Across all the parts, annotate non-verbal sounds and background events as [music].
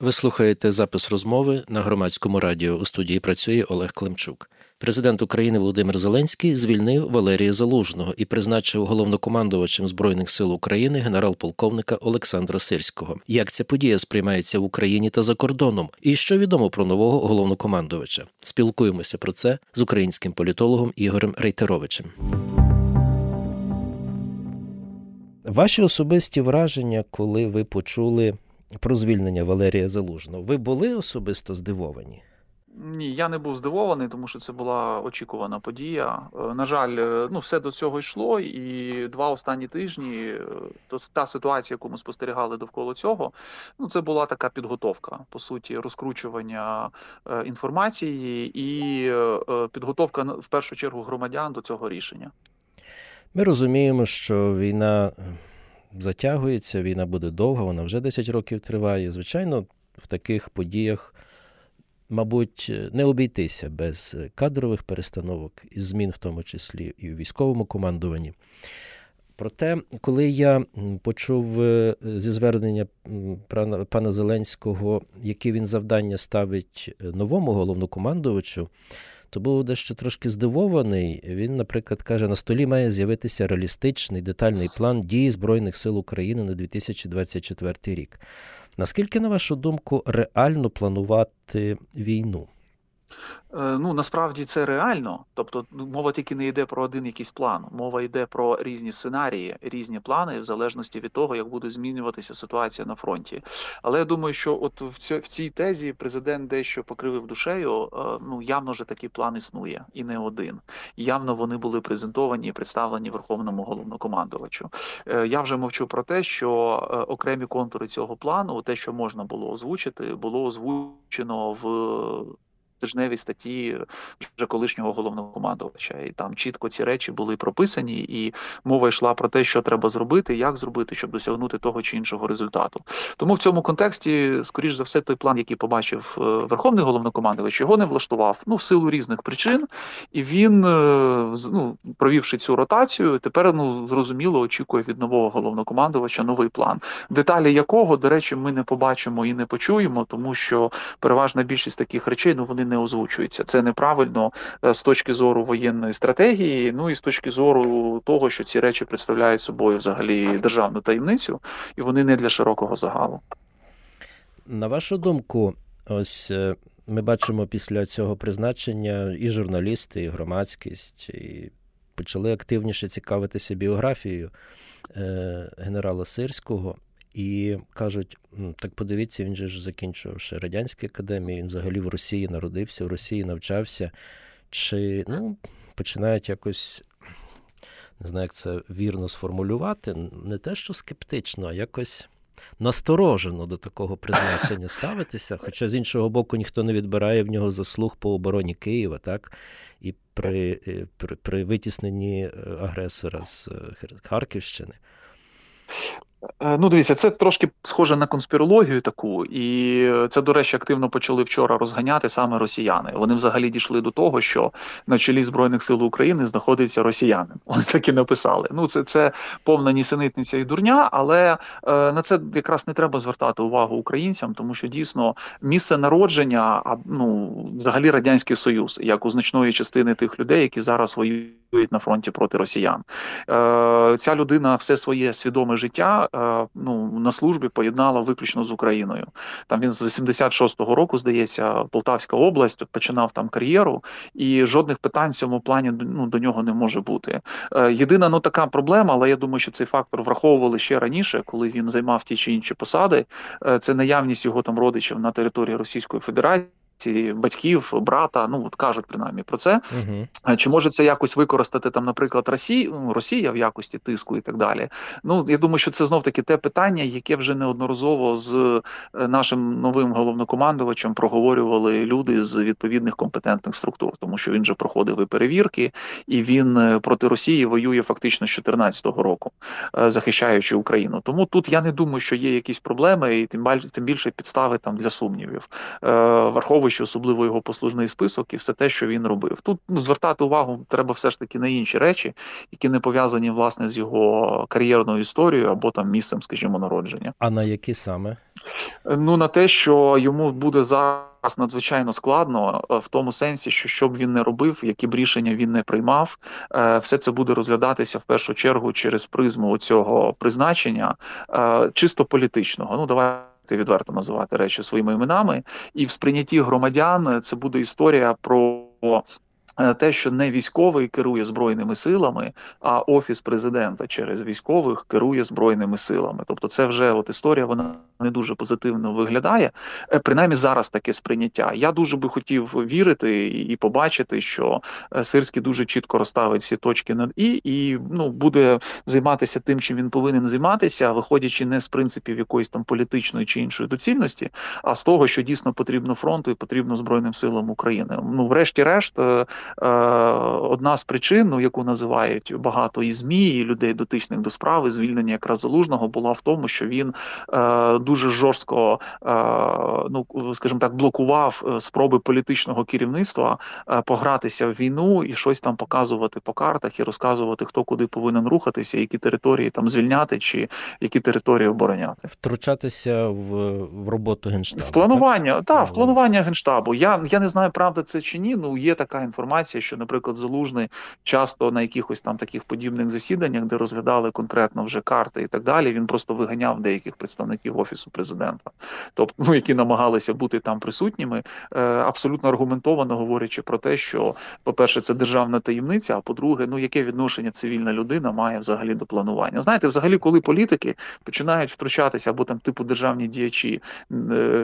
Ви слухаєте запис розмови на громадському радіо. У студії працює Олег Климчук. Президент України Володимир Зеленський звільнив Валерія Залужного і призначив головнокомандувачем збройних сил України генерал-полковника Олександра Сирського. Як ця подія сприймається в Україні та за кордоном? І що відомо про нового головнокомандувача? Спілкуємося про це з українським політологом Ігорем Рейтеровичем. Ваші особисті враження, коли ви почули про звільнення Валерія Залужного, ви були особисто здивовані? Ні, я не був здивований, тому що це була очікувана подія. Е, на жаль, е, ну все до цього йшло, і два останні тижні е, то та ситуація, яку ми спостерігали довкола цього, ну це була така підготовка, по суті, розкручування інформації і підготовка в першу чергу громадян до цього рішення. Ми розуміємо, що війна затягується, війна буде довга, вона вже 10 років триває. Звичайно, в таких подіях мабуть, не обійтися без кадрових перестановок і змін, в тому числі і в військовому командуванні. Проте, коли я почув е, зі звернення пана Зеленського, які він завдання ставить новому головнокомандувачу, то був дещо трошки здивований. Він, наприклад, каже, на столі має з'явитися реалістичний детальний план дії Збройних сил України на 2024 рік. Наскільки, на вашу думку, реально планувати війну? Е, ну насправді це реально, тобто ну, мова тільки не йде про один якийсь план, мова йде про різні сценарії, різні плани, в залежності від того, як буде змінюватися ситуація на фронті. Але я думаю, що от в цій, тезі президент дещо покривив душею. Е, ну явно вже такий план існує, і не один. Явно вони були презентовані і представлені верховному головнокомандувачу. Е, я вже мовчу про те, що окремі контури цього плану, те, що можна було озвучити, було озвучено в тижневій статті вже колишнього головнокомандувача, і там чітко ці речі були прописані, і мова йшла про те, що треба зробити, як зробити, щоб досягнути того чи іншого результату. Тому в цьому контексті, скоріш за все, той план, який побачив е, верховний головнокомандувач, його не влаштував. Ну в силу різних причин, і він, е, ну провівши цю ротацію, тепер ну зрозуміло очікує від нового головнокомандувача новий план, деталі якого, до речі, ми не побачимо і не почуємо, тому що переважна більшість таких речей ну вони не озвучується. Це неправильно е, з точки зору воєнної стратегії, ну і з точки зору того, що ці речі представляють собою взагалі державну таємницю, і вони не для широкого загалу. На вашу думку, ось е, ми бачимо після цього призначення і журналісти, і громадськість, і почали активніше цікавитися біографією е, генерала Сирського. І кажуть, так подивіться, він же ж закінчував ще радянські академії, він взагалі в Росії народився, в Росії навчався. Чи ну, починають якось, не знаю, як це вірно сформулювати, не те, що скептично, а якось насторожено до такого призначення ставитися. Хоча з іншого боку, ніхто не відбирає в нього заслуг по обороні Києва, так? І при, е, при, при витісненні е, агресора з е, Харківщини. Е, ну, дивіться, це трошки схоже на конспірологію таку, і це, до речі, активно почали вчора розганяти саме росіяни. Вони взагалі дійшли до того, що на чолі Збройних сил України знаходиться росіянин. Вони так і написали. Ну, це це повна нісенітниця і дурня, але е, на це якраз не треба звертати увагу українцям, тому що дійсно місце народження, а ну взагалі радянський союз, як у значної частини тих людей, які зараз воюють на фронті проти росіян. Е, Ця людина все своє свідоме життя. Е, ну на службі поєднала виключно з Україною. Там він з 86-го року, здається, Полтавська область починав там кар'єру, і жодних питань в цьому плані ну, до нього не може бути. Е, єдина ну така проблема, але я думаю, що цей фактор враховували ще раніше, коли він займав ті чи інші посади. Е, це наявність його там родичів на території Російської Федерації батьків, брата, ну от кажуть принаймні про це. Угу. Чи може це якось використати там, наприклад, Росія, ну, Росія в якості тиску і так далі? Ну я думаю, що це знов таки те питання, яке вже неодноразово з е, нашим новим головнокомандувачем проговорювали люди з відповідних компетентних структур, тому що він же проходив і перевірки, і він е, проти Росії воює фактично з 2014 року, е, захищаючи Україну. Тому тут я не думаю, що є якісь проблеми, і тим більше підстави там для сумнівів. Враховуючи становище, особливо його послужний список, і все те, що він робив. Тут ну, звертати увагу треба все ж таки на інші речі, які не пов'язані власне з його кар'єрною історією або там місцем, скажімо, народження. А на які саме? Ну на те, що йому буде зараз надзвичайно складно, е, в тому сенсі, що що б він не робив, які б рішення він не приймав, е, все це буде розглядатися в першу чергу через призму цього призначення, е, чисто політичного. Ну давайте відверто називати речі своїми іменами, і в сприйнятті громадян це буде історія про. Те, що не військовий керує збройними силами, а офіс президента через військових керує збройними силами. Тобто, це вже от історія, вона не дуже позитивно виглядає. Е, принаймні зараз таке сприйняття. Я дуже би хотів вірити і побачити, що е, Сирський дуже чітко розставить всі точки над і і ну буде займатися тим, чим він повинен займатися, виходячи не з принципів якоїсь там політичної чи іншої доцільності, а з того, що дійсно потрібно фронту і потрібно збройним силам України. Ну, врешті-решт, е, одна з причин, ну, яку називають багато і змі, і людей дотичних до справи, звільнення якраз залужного була в тому, що він дуже жорстко, е, ну скажімо так, блокував е, спроби політичного керівництва е, погратися в війну і щось там показувати по картах і розказувати, хто куди повинен рухатися, які території там звільняти, чи які території обороняти, втручатися в в роботу генштабу. В планування, так, та, в планування генштабу. Я я не знаю, правда це чи ні. Ну є така інформація, що, наприклад, залужний часто на якихось там таких подібних засіданнях, де розглядали конкретно вже карти і так далі. Він просто виганяв деяких представників офісу президента, тобто ну, які намагалися бути там присутніми, е, абсолютно аргументовано говорячи про те, що, по-перше, це державна таємниця. А по-друге, ну яке відношення цивільна людина має взагалі до планування? Знаєте, взагалі, коли політики починають втручатися або там типу державні діячі, е,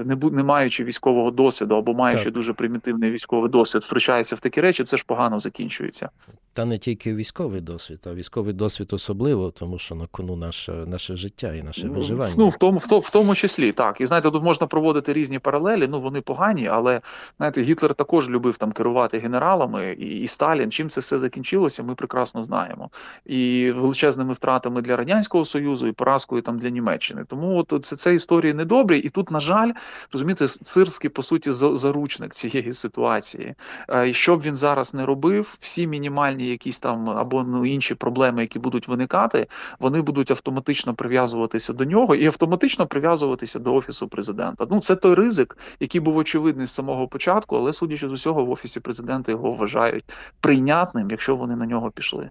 не не маючи військового досвіду або маючи так. дуже примітивний військовий досвід, втручаються в такі речі, це ж погано закінчується. Та не тільки військовий досвід, а військовий досвід особливо, тому що на кону наше наше життя і наше ну, виживання. Ну в тому, в, в тому числі так. І знаєте, тут можна проводити різні паралелі. Ну вони погані, але знаєте, Гітлер також любив там керувати генералами, і, і Сталін. Чим це все закінчилося, ми прекрасно знаємо. І величезними втратами для радянського союзу, і поразкою там для Німеччини. Тому от це це історії недобрі. І тут, на жаль, розумієте, Цирський, по суті, заручник цієї ситуації. І що б він зараз не робив, всі мінімальні якісь там або ну інші проблеми, які будуть виникати, вони будуть автоматично прив'язуватися до нього і автоматично прив'язуватися до офісу президента. Ну це той ризик, який був очевидний з самого початку, але судячи з усього, в офісі президента його вважають прийнятним, якщо вони на нього пішли.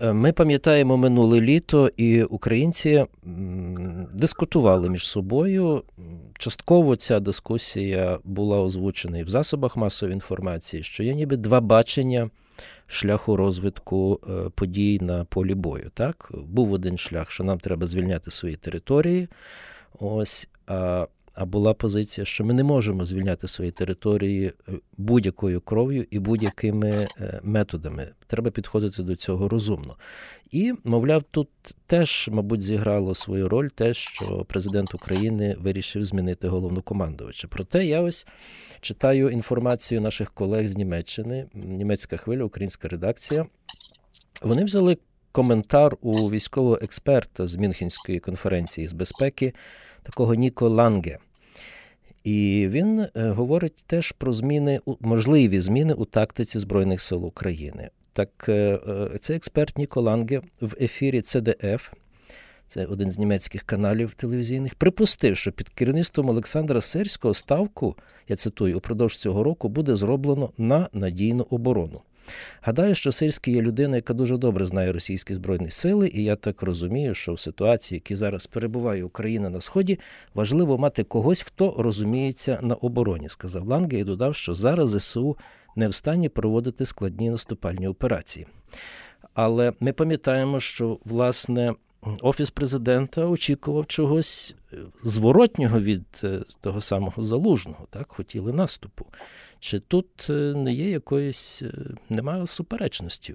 Е, ми пам'ятаємо минуле літо, і українці дискутували між собою. Частково ця дискусія була озвучена і в засобах масової інформації, що є ніби два бачення шляху розвитку е, подій на полі бою. Так? Був один шлях, що нам треба звільняти свої території. Ось, а була позиція, що ми не можемо звільняти свої території е, будь-якою кров'ю і будь-якими е, методами. Треба підходити до цього розумно. І, мовляв, тут теж, мабуть, зіграло свою роль те, що президент України вирішив змінити головнокомандувача. Проте я ось читаю інформацію наших колег з Німеччини, німецька хвиля, українська редакція. Вони взяли коментар у військового експерта з Мюнхенської конференції з безпеки, такого Ніко Ланге. І він е, говорить теж про зміни, можливі зміни у тактиці Збройних сил України. Так, е, е, цей експерт Ніко Ланге в ефірі ЦДФ, це один з німецьких каналів телевізійних, припустив, що під керівництвом Олександра Серського ставку, я цитую, упродовж цього року буде зроблено на надійну оборону. Гадаю, що Сирський є людина, яка дуже добре знає російські збройні сили, і я так розумію, що в ситуації, які зараз перебуває Україна на сході, важливо мати когось, хто розуміється на обороні, сказав Ланге і додав, що зараз ЗСУ не в стані проводити складні наступальні операції. Але ми пам'ятаємо, що власне. Офіс президента очікував чогось зворотнього від е, того самого залужного, так хотіли наступу. Чи тут е, не є якоїсь, е, немає суперечності?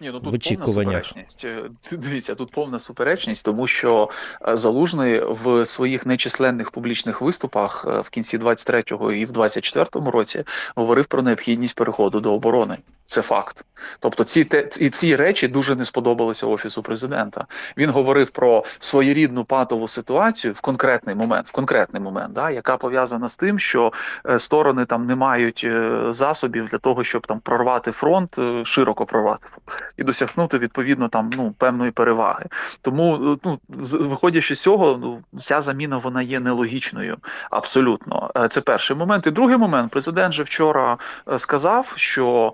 Ні, ну тут повна суперечність. Е, дивіться, тут повна суперечність, тому що Залужний в своїх нечисленних публічних виступах в кінці 23-го і в 24-му році говорив про необхідність переходу до оборони. Це факт. Тобто, ці те і ці речі дуже не сподобалися офісу президента. Він говорив про своєрідну патову ситуацію в конкретний момент, в конкретний момент, да, яка пов'язана з тим, що е, сторони там не мають е, засобів для того, щоб там прорвати фронт, е, широко прорвати і досягнути відповідно там ну певної переваги. Тому ну виходячи з цього, ну ця заміна вона є нелогічною. Абсолютно, це перший момент. І другий момент президент же вчора сказав, що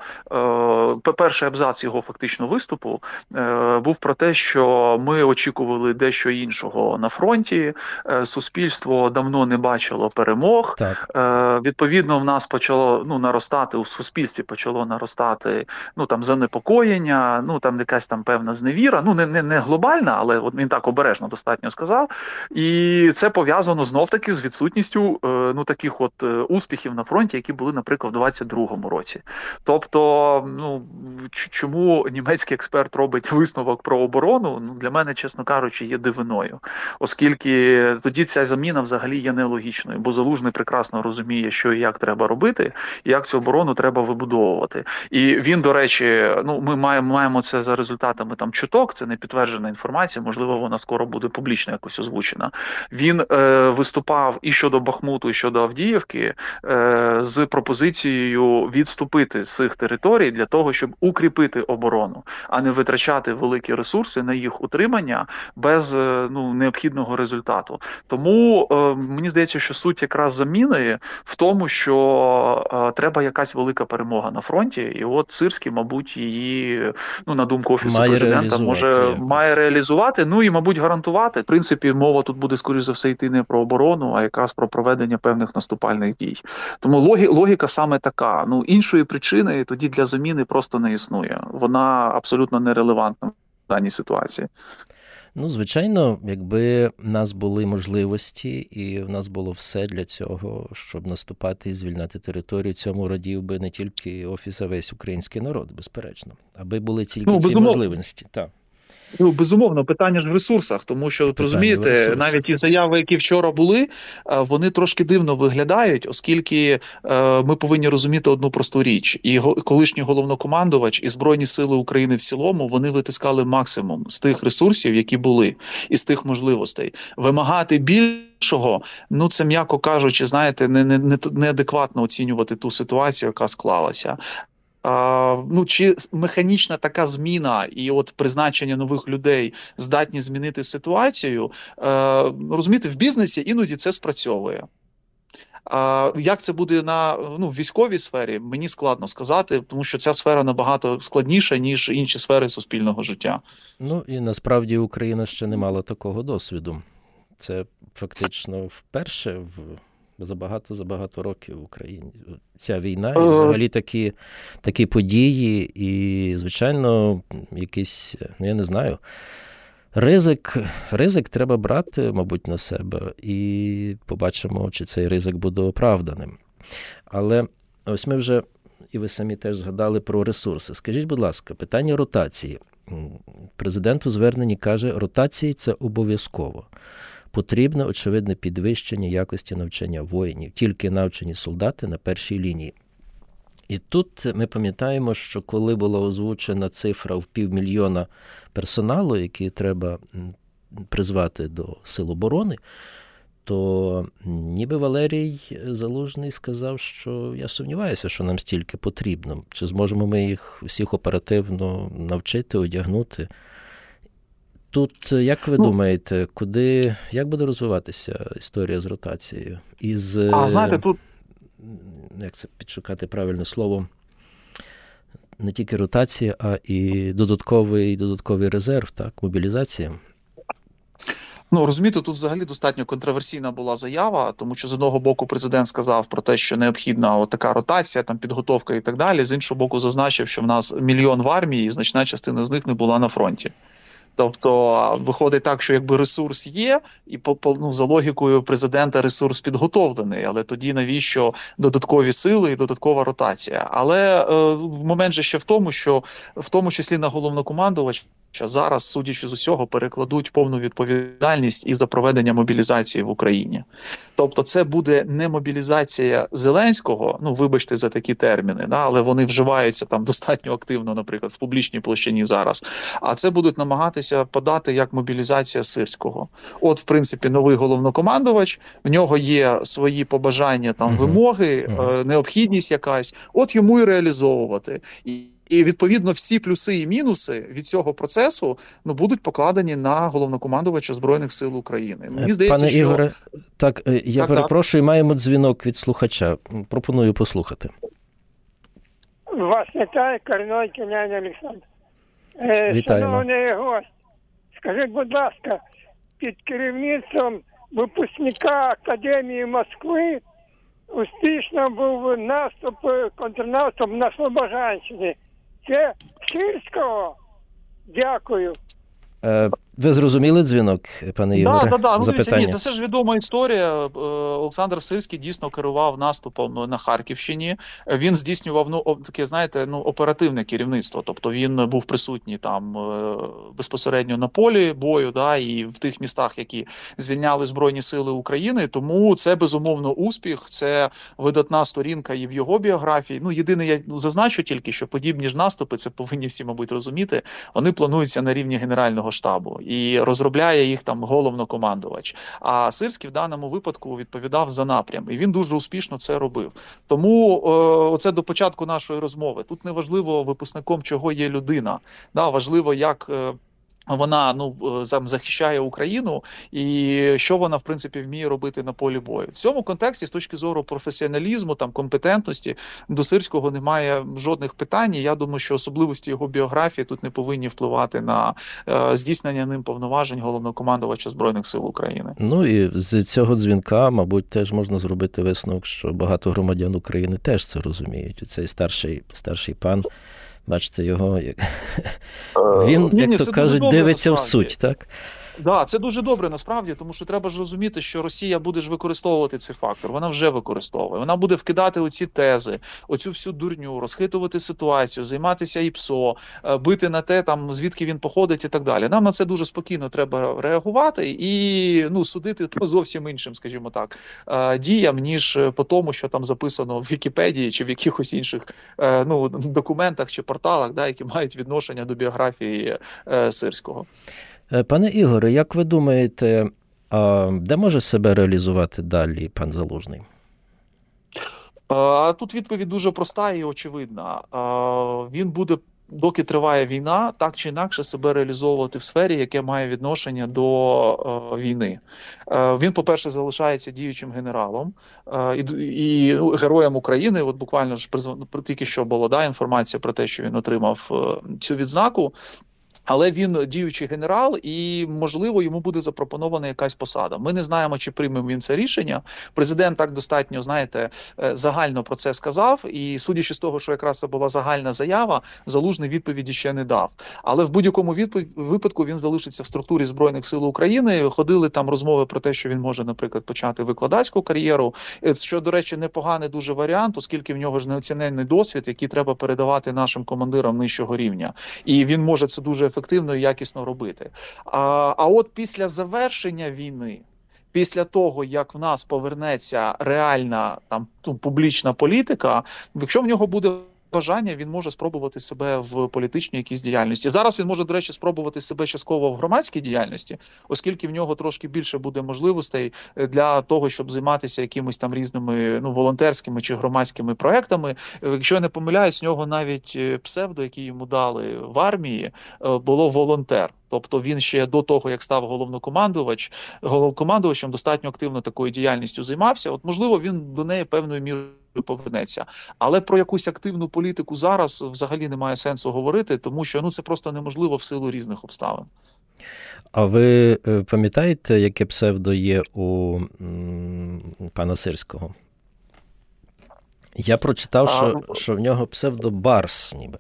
перший абзац його фактично виступу е, був про те, що ми очікували дещо іншого на фронті. Е, суспільство давно не бачило перемог. Так. Е, відповідно, в нас почало ну наростати у суспільстві, почало наростати ну там занепокоєння, ну там якась там певна зневіра. Ну не не, не глобальна, але от він так обережно достатньо сказав. І це пов'язано знов таки з відсутністю ну таких от успіхів на фронті, які були, наприклад, в 22-му році. Тобто, ну чому німецький експерт робить висновок про оборону? Ну для мене, чесно кажучи, є дивиною, оскільки тоді ця заміна взагалі є нелогічною, бо залужний прекрасно розуміє, що і як треба робити, і як цю оборону треба вибудовувати. І він, до речі, ну ми маємо маємо це за результатами там чуток. Це не підтверджена інформація. Можливо, вона скоро буде публічно якось озвучена. Він е, виступав і щодо Бахмуту, і щодо Авдіївки е, з пропозицією відступити з цих територій для того, щоб укріпити оборону, а не витрачати великі ресурси на їх утримання без е, ну необхідного результату. Тому е, мені здається, що суть якраз заміни в тому, що е, треба якась велика перемога на фронті, і от Сирський, мабуть, її ну на думку офісу має президента може якось. має реалізувати. Ну і мабуть гарантувати. В принципі, мова тут буде скоріш за все йти не про оборону, а якраз про проведення певних наступальних дій. Тому логіка саме така. Ну іншої причини тоді для заміни просто не існує. Вона абсолютно нерелевантна в даній ситуації. Ну, звичайно, якби в нас були можливості, і в нас було все для цього, щоб наступати і звільняти територію, цьому радів би не тільки офіс, а весь український народ, безперечно, аби були тільки ну, ці можливості. Так. Ну, безумовно, питання ж в ресурсах, тому що от розумієте, навіть ті заяви, які вчора були, е, вони трошки дивно виглядають, оскільки е, ми повинні розуміти одну просту річ, і колишній головнокомандувач і збройні сили України в цілому вони витискали максимум з тих ресурсів, які були, і з тих можливостей. Вимагати більшого, ну це м'яко кажучи, знаєте, не не, не неадекватно оцінювати ту ситуацію, яка склалася. Ну, чи механічна така зміна і от призначення нових людей здатні змінити ситуацію? Розумієте, в бізнесі іноді це спрацьовує. А як це буде на ну військовій сфері? Мені складно сказати, тому що ця сфера набагато складніша ніж інші сфери суспільного життя. Ну і насправді Україна ще не мала такого досвіду. Це фактично вперше в за багато за багато років в Україні. Ця війна і взагалі такі такі події, і, звичайно, якийсь, ну я не знаю, ризик ризик треба брати, мабуть, на себе, і побачимо, чи цей ризик буде оправданим. Але ось ми вже, і ви самі теж згадали про ресурси. Скажіть, будь ласка, питання ротації. Президент у зверненні каже, ротації це обов'язково потрібне очевидне підвищення якості навчання воїнів, тільки навчені солдати на першій лінії. І тут ми пам'ятаємо, що коли була озвучена цифра в півмільйона персоналу, який треба призвати до Сил оборони, то ніби Валерій Залужний сказав, що я сумніваюся, що нам стільки потрібно. Чи зможемо ми їх всіх оперативно навчити, одягнути? Тут, як ви ну, думаєте, куди як буде розвиватися історія з ротацією? Із, а знаєте, тут як це підшукати правильне слово? Не тільки ротація, а і додатковий додатковий резерв, так, мобілізація. Ну розумієте, тут взагалі достатньо контроверсійна була заява, тому що з одного боку президент сказав про те, що необхідна така ротація, там підготовка і так далі. З іншого боку, зазначив, що в нас мільйон в армії, і значна частина з них не була на фронті. Тобто виходить так, що якби ресурс є, і по, по ну, за логікою президента ресурс підготовлений, але тоді навіщо додаткові сили і додаткова ротація? Але е, момент же ще в тому, що в тому числі на головнокомандувач зараз, судячи з усього, перекладуть повну відповідальність і за проведення мобілізації в Україні. Тобто, це буде не мобілізація Зеленського. Ну, вибачте за такі терміни, да, але вони вживаються там достатньо активно, наприклад, в публічній площині зараз. А це будуть намагатися подати як мобілізація сирського. От, в принципі, новий головнокомандувач. В нього є свої побажання, там вимоги, uh необхідність якась. От йому і реалізовувати. І і відповідно всі плюси і мінуси від цього процесу ну будуть покладені на головнокомандувача збройних сил України. Мені здається, Пане що... Ігоре, так е, я так, перепрошую, так. маємо дзвінок від слухача. Пропоную послухати. Вас вітає Корной Кінян Олександр. Е, Вітаємо. Шановний гость, скажіть, будь ласка, під керівництвом випускника Академії Москви успішно був наступ контрнаступ на Слобожанщині. Це сільського. Дякую. Е, ви зрозуміли дзвінок, пане Ігоре? Да, да, да. Ну, Запитання? Ні, це все ж відома історія. Е, Олександр Сирський дійсно керував наступом на Харківщині. Він здійснював ну таке, знаєте, ну оперативне керівництво. Тобто він був присутній там е, безпосередньо на полі бою, да, і в тих містах, які звільняли Збройні Сили України. Тому це безумовно успіх. Це видатна сторінка і в його біографії. Ну єдине, я ну, зазначу тільки, що подібні ж наступи, це повинні всі, мабуть, розуміти. Вони плануються на рівні генерального штабу і розробляє їх там головнокомандувач. А Сирський в даному випадку відповідав за напрям, і він дуже успішно це робив. Тому оце до початку нашої розмови. Тут не важливо випускником чого є людина. Да, важливо, як. Вона ну е, захищає Україну, і що вона в принципі вміє робити на полі бою в цьому контексті, з точки зору професіоналізму, там компетентності до сирського немає жодних питань. Я думаю, що особливості його біографії тут не повинні впливати на е, здійснення ним повноважень головнокомандувача збройних сил України. Ну і з цього дзвінка, мабуть, теж можна зробити висновок, що багато громадян України теж це розуміють. Цей старший старший пан. Бачите, його як [laughs] е, він, як то кажуть, дивиться в суть, так? Да, це дуже добре насправді, тому що треба ж розуміти, що Росія буде ж використовувати цей фактор. Вона вже використовує. Вона буде вкидати оці тези, оцю всю дурню, розхитувати ситуацію, займатися ІПСО, е, бити на те, там звідки він походить, і так далі. Нам на це дуже спокійно треба реагувати і ну судити по зовсім іншим, скажімо так, е, діям, ніж по тому, що там записано в Вікіпедії чи в якихось інших е, ну документах чи порталах, да, які мають відношення до біографії сирського. Е, пане Ігоре, як ви думаєте, де може себе реалізувати далі пан Залужний? Тут відповідь дуже проста і очевидна. Він буде, доки триває війна, так чи інакше себе реалізовувати в сфері, яке має відношення до війни. Він, по-перше, залишається діючим генералом і героєм України. От буквально ж тільки що була да, інформація про те, що він отримав е, цю відзнаку. Але він діючий генерал, і можливо йому буде запропонована якась посада. Ми не знаємо, чи прийме він це рішення. Президент так достатньо знаєте е, загально про це сказав. І судячи з того, що якраз це була загальна заява, залужний відповіді ще не дав. Але в будь-якому випадку він залишиться в структурі збройних сил України. Ходили там розмови про те, що він може, наприклад, почати викладацьку кар'єру. Е, що до речі, непоганий дуже варіант, оскільки в нього ж неоціненний досвід, який треба передавати нашим командирам нижчого рівня, і він може це дуже ефективно ефективно і якісно робити. А, А от після завершення війни. Після того, як в нас повернеться реальна там ну, публічна політика, якщо в нього буде бажання він може спробувати себе в політичній якійсь діяльності. Зараз він може, до речі, спробувати себе частково в громадській діяльності, оскільки в нього трошки більше буде можливостей е, для того, щоб займатися якимись там різними ну волонтерськими чи громадськими проектами. Е, якщо я не помиляюсь, в нього навіть е, псевдо, який йому дали в армії, було волонтер. Тобто він ще до того, як став головнокомандувач, головнокомандувачем достатньо активно такою діяльністю займався. От, можливо, він до неї певною мірою повернеться. Але про якусь активну політику зараз взагалі немає сенсу говорити, тому що ну це просто неможливо в силу різних обставин. А ви е, пам'ятаєте, яке псевдо є у пана Сирського? Я прочитав, що, що в нього псевдо Барс, ніби.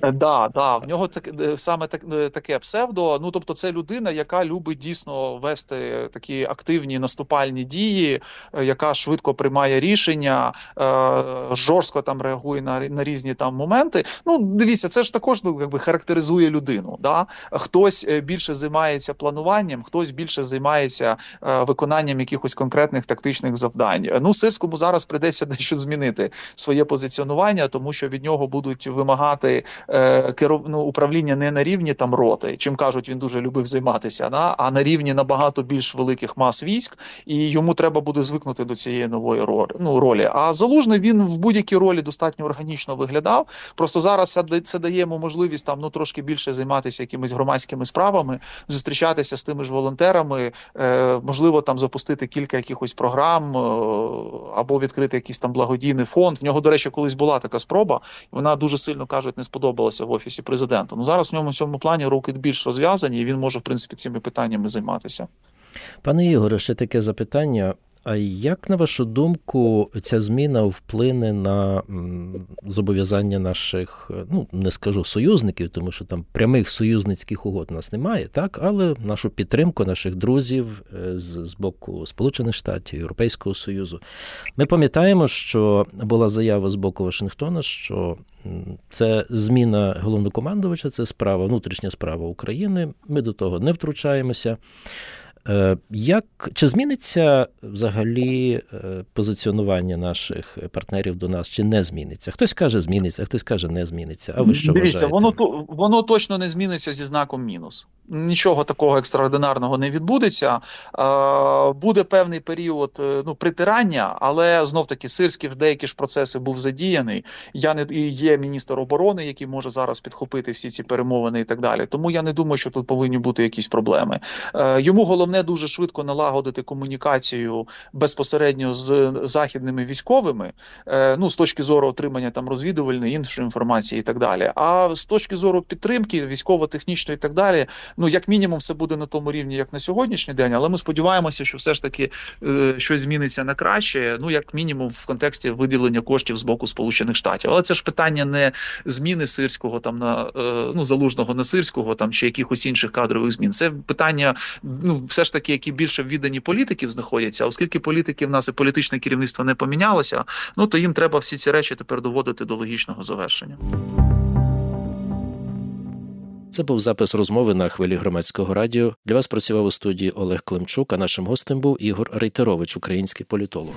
Так, да, да, в нього так саме так таке псевдо. Ну тобто, це людина, яка любить дійсно вести такі активні наступальні дії, яка швидко приймає рішення, жорстко там реагує на на різні там моменти. Ну, дивіться, це ж також ну, якби характеризує людину. Да? Хтось більше займається плануванням, хтось більше займається виконанням якихось конкретних тактичних завдань. Ну, сирському зараз прийдеться [laughs] дещо змінити своє позиціонування, тому що від нього будуть вимагати е, керов... ну, управління не на рівні там роти, чим кажуть, він дуже любив займатися, да? а на рівні набагато більш великих мас військ, і йому треба буде звикнути до цієї нової ролі. Ну, ролі. А залужний він в будь-якій ролі достатньо органічно виглядав. Просто зараз це дає йому можливість там ну трошки більше займатися якимись громадськими справами, зустрічатися з тими ж волонтерами, е, можливо, там запустити кілька якихось програм е, або відкрити якийсь там благодійний фонд. В нього, до речі, колись була така спроба. Вона дуже сильно кажуть, не сподобалася в офісі президента. Ну зараз в ньому в цьому плані руки більш розв'язані, і він може в принципі цими питаннями займатися. Пане Ігоре, ще таке запитання. А як на вашу думку ця зміна вплине на зобов'язання наших, ну не скажу союзників, тому що там прямих союзницьких угод у нас немає, так, але нашу підтримку наших друзів е, з, з боку Сполучених Штатів, Європейського Союзу? Ми пам'ятаємо, що була заява з боку Вашингтона, що це зміна головнокомандувача, це справа, внутрішня справа України. Ми до того не втручаємося. Е, як чи зміниться взагалі е, позиціонування наших партнерів до нас, чи не зміниться? Хтось каже, зміниться, хтось каже, не зміниться. А ви що Дивіться, вважаєте? воно воно точно не зміниться зі знаком мінус. Нічого такого екстраординарного не відбудеться. Буде певний період е, ну, притирання, але знов таки сирський в деякі ж процеси був задіяний. Я не і є міністр оборони, який може зараз підхопити всі ці перемовини і так далі. Тому я не думаю, що тут повинні бути якісь проблеми. Йому головне головне дуже швидко налагодити комунікацію безпосередньо з західними військовими, е, ну з точки зору отримання там розвідувальної іншої інформації і так далі. А з точки зору підтримки військово-технічної і так далі, ну як мінімум, все буде на тому рівні, як на сьогоднішній день. Але ми сподіваємося, що все ж таки е, щось зміниться на краще. Ну як мінімум, в контексті виділення коштів з боку Сполучених Штатів. Але це ж питання не зміни сирського там на е, ну залужного на сирського там чи якихось інших кадрових змін. Це питання ну все ж таки, які більше в віддані політиків знаходяться, оскільки політики в нас і політичне керівництво не помінялося, ну то їм треба всі ці речі тепер доводити до логічного завершення. Це був запис розмови на хвилі громадського радіо. Для вас працював у студії Олег Климчук. А нашим гостем був Ігор Рейтерович, український політолог.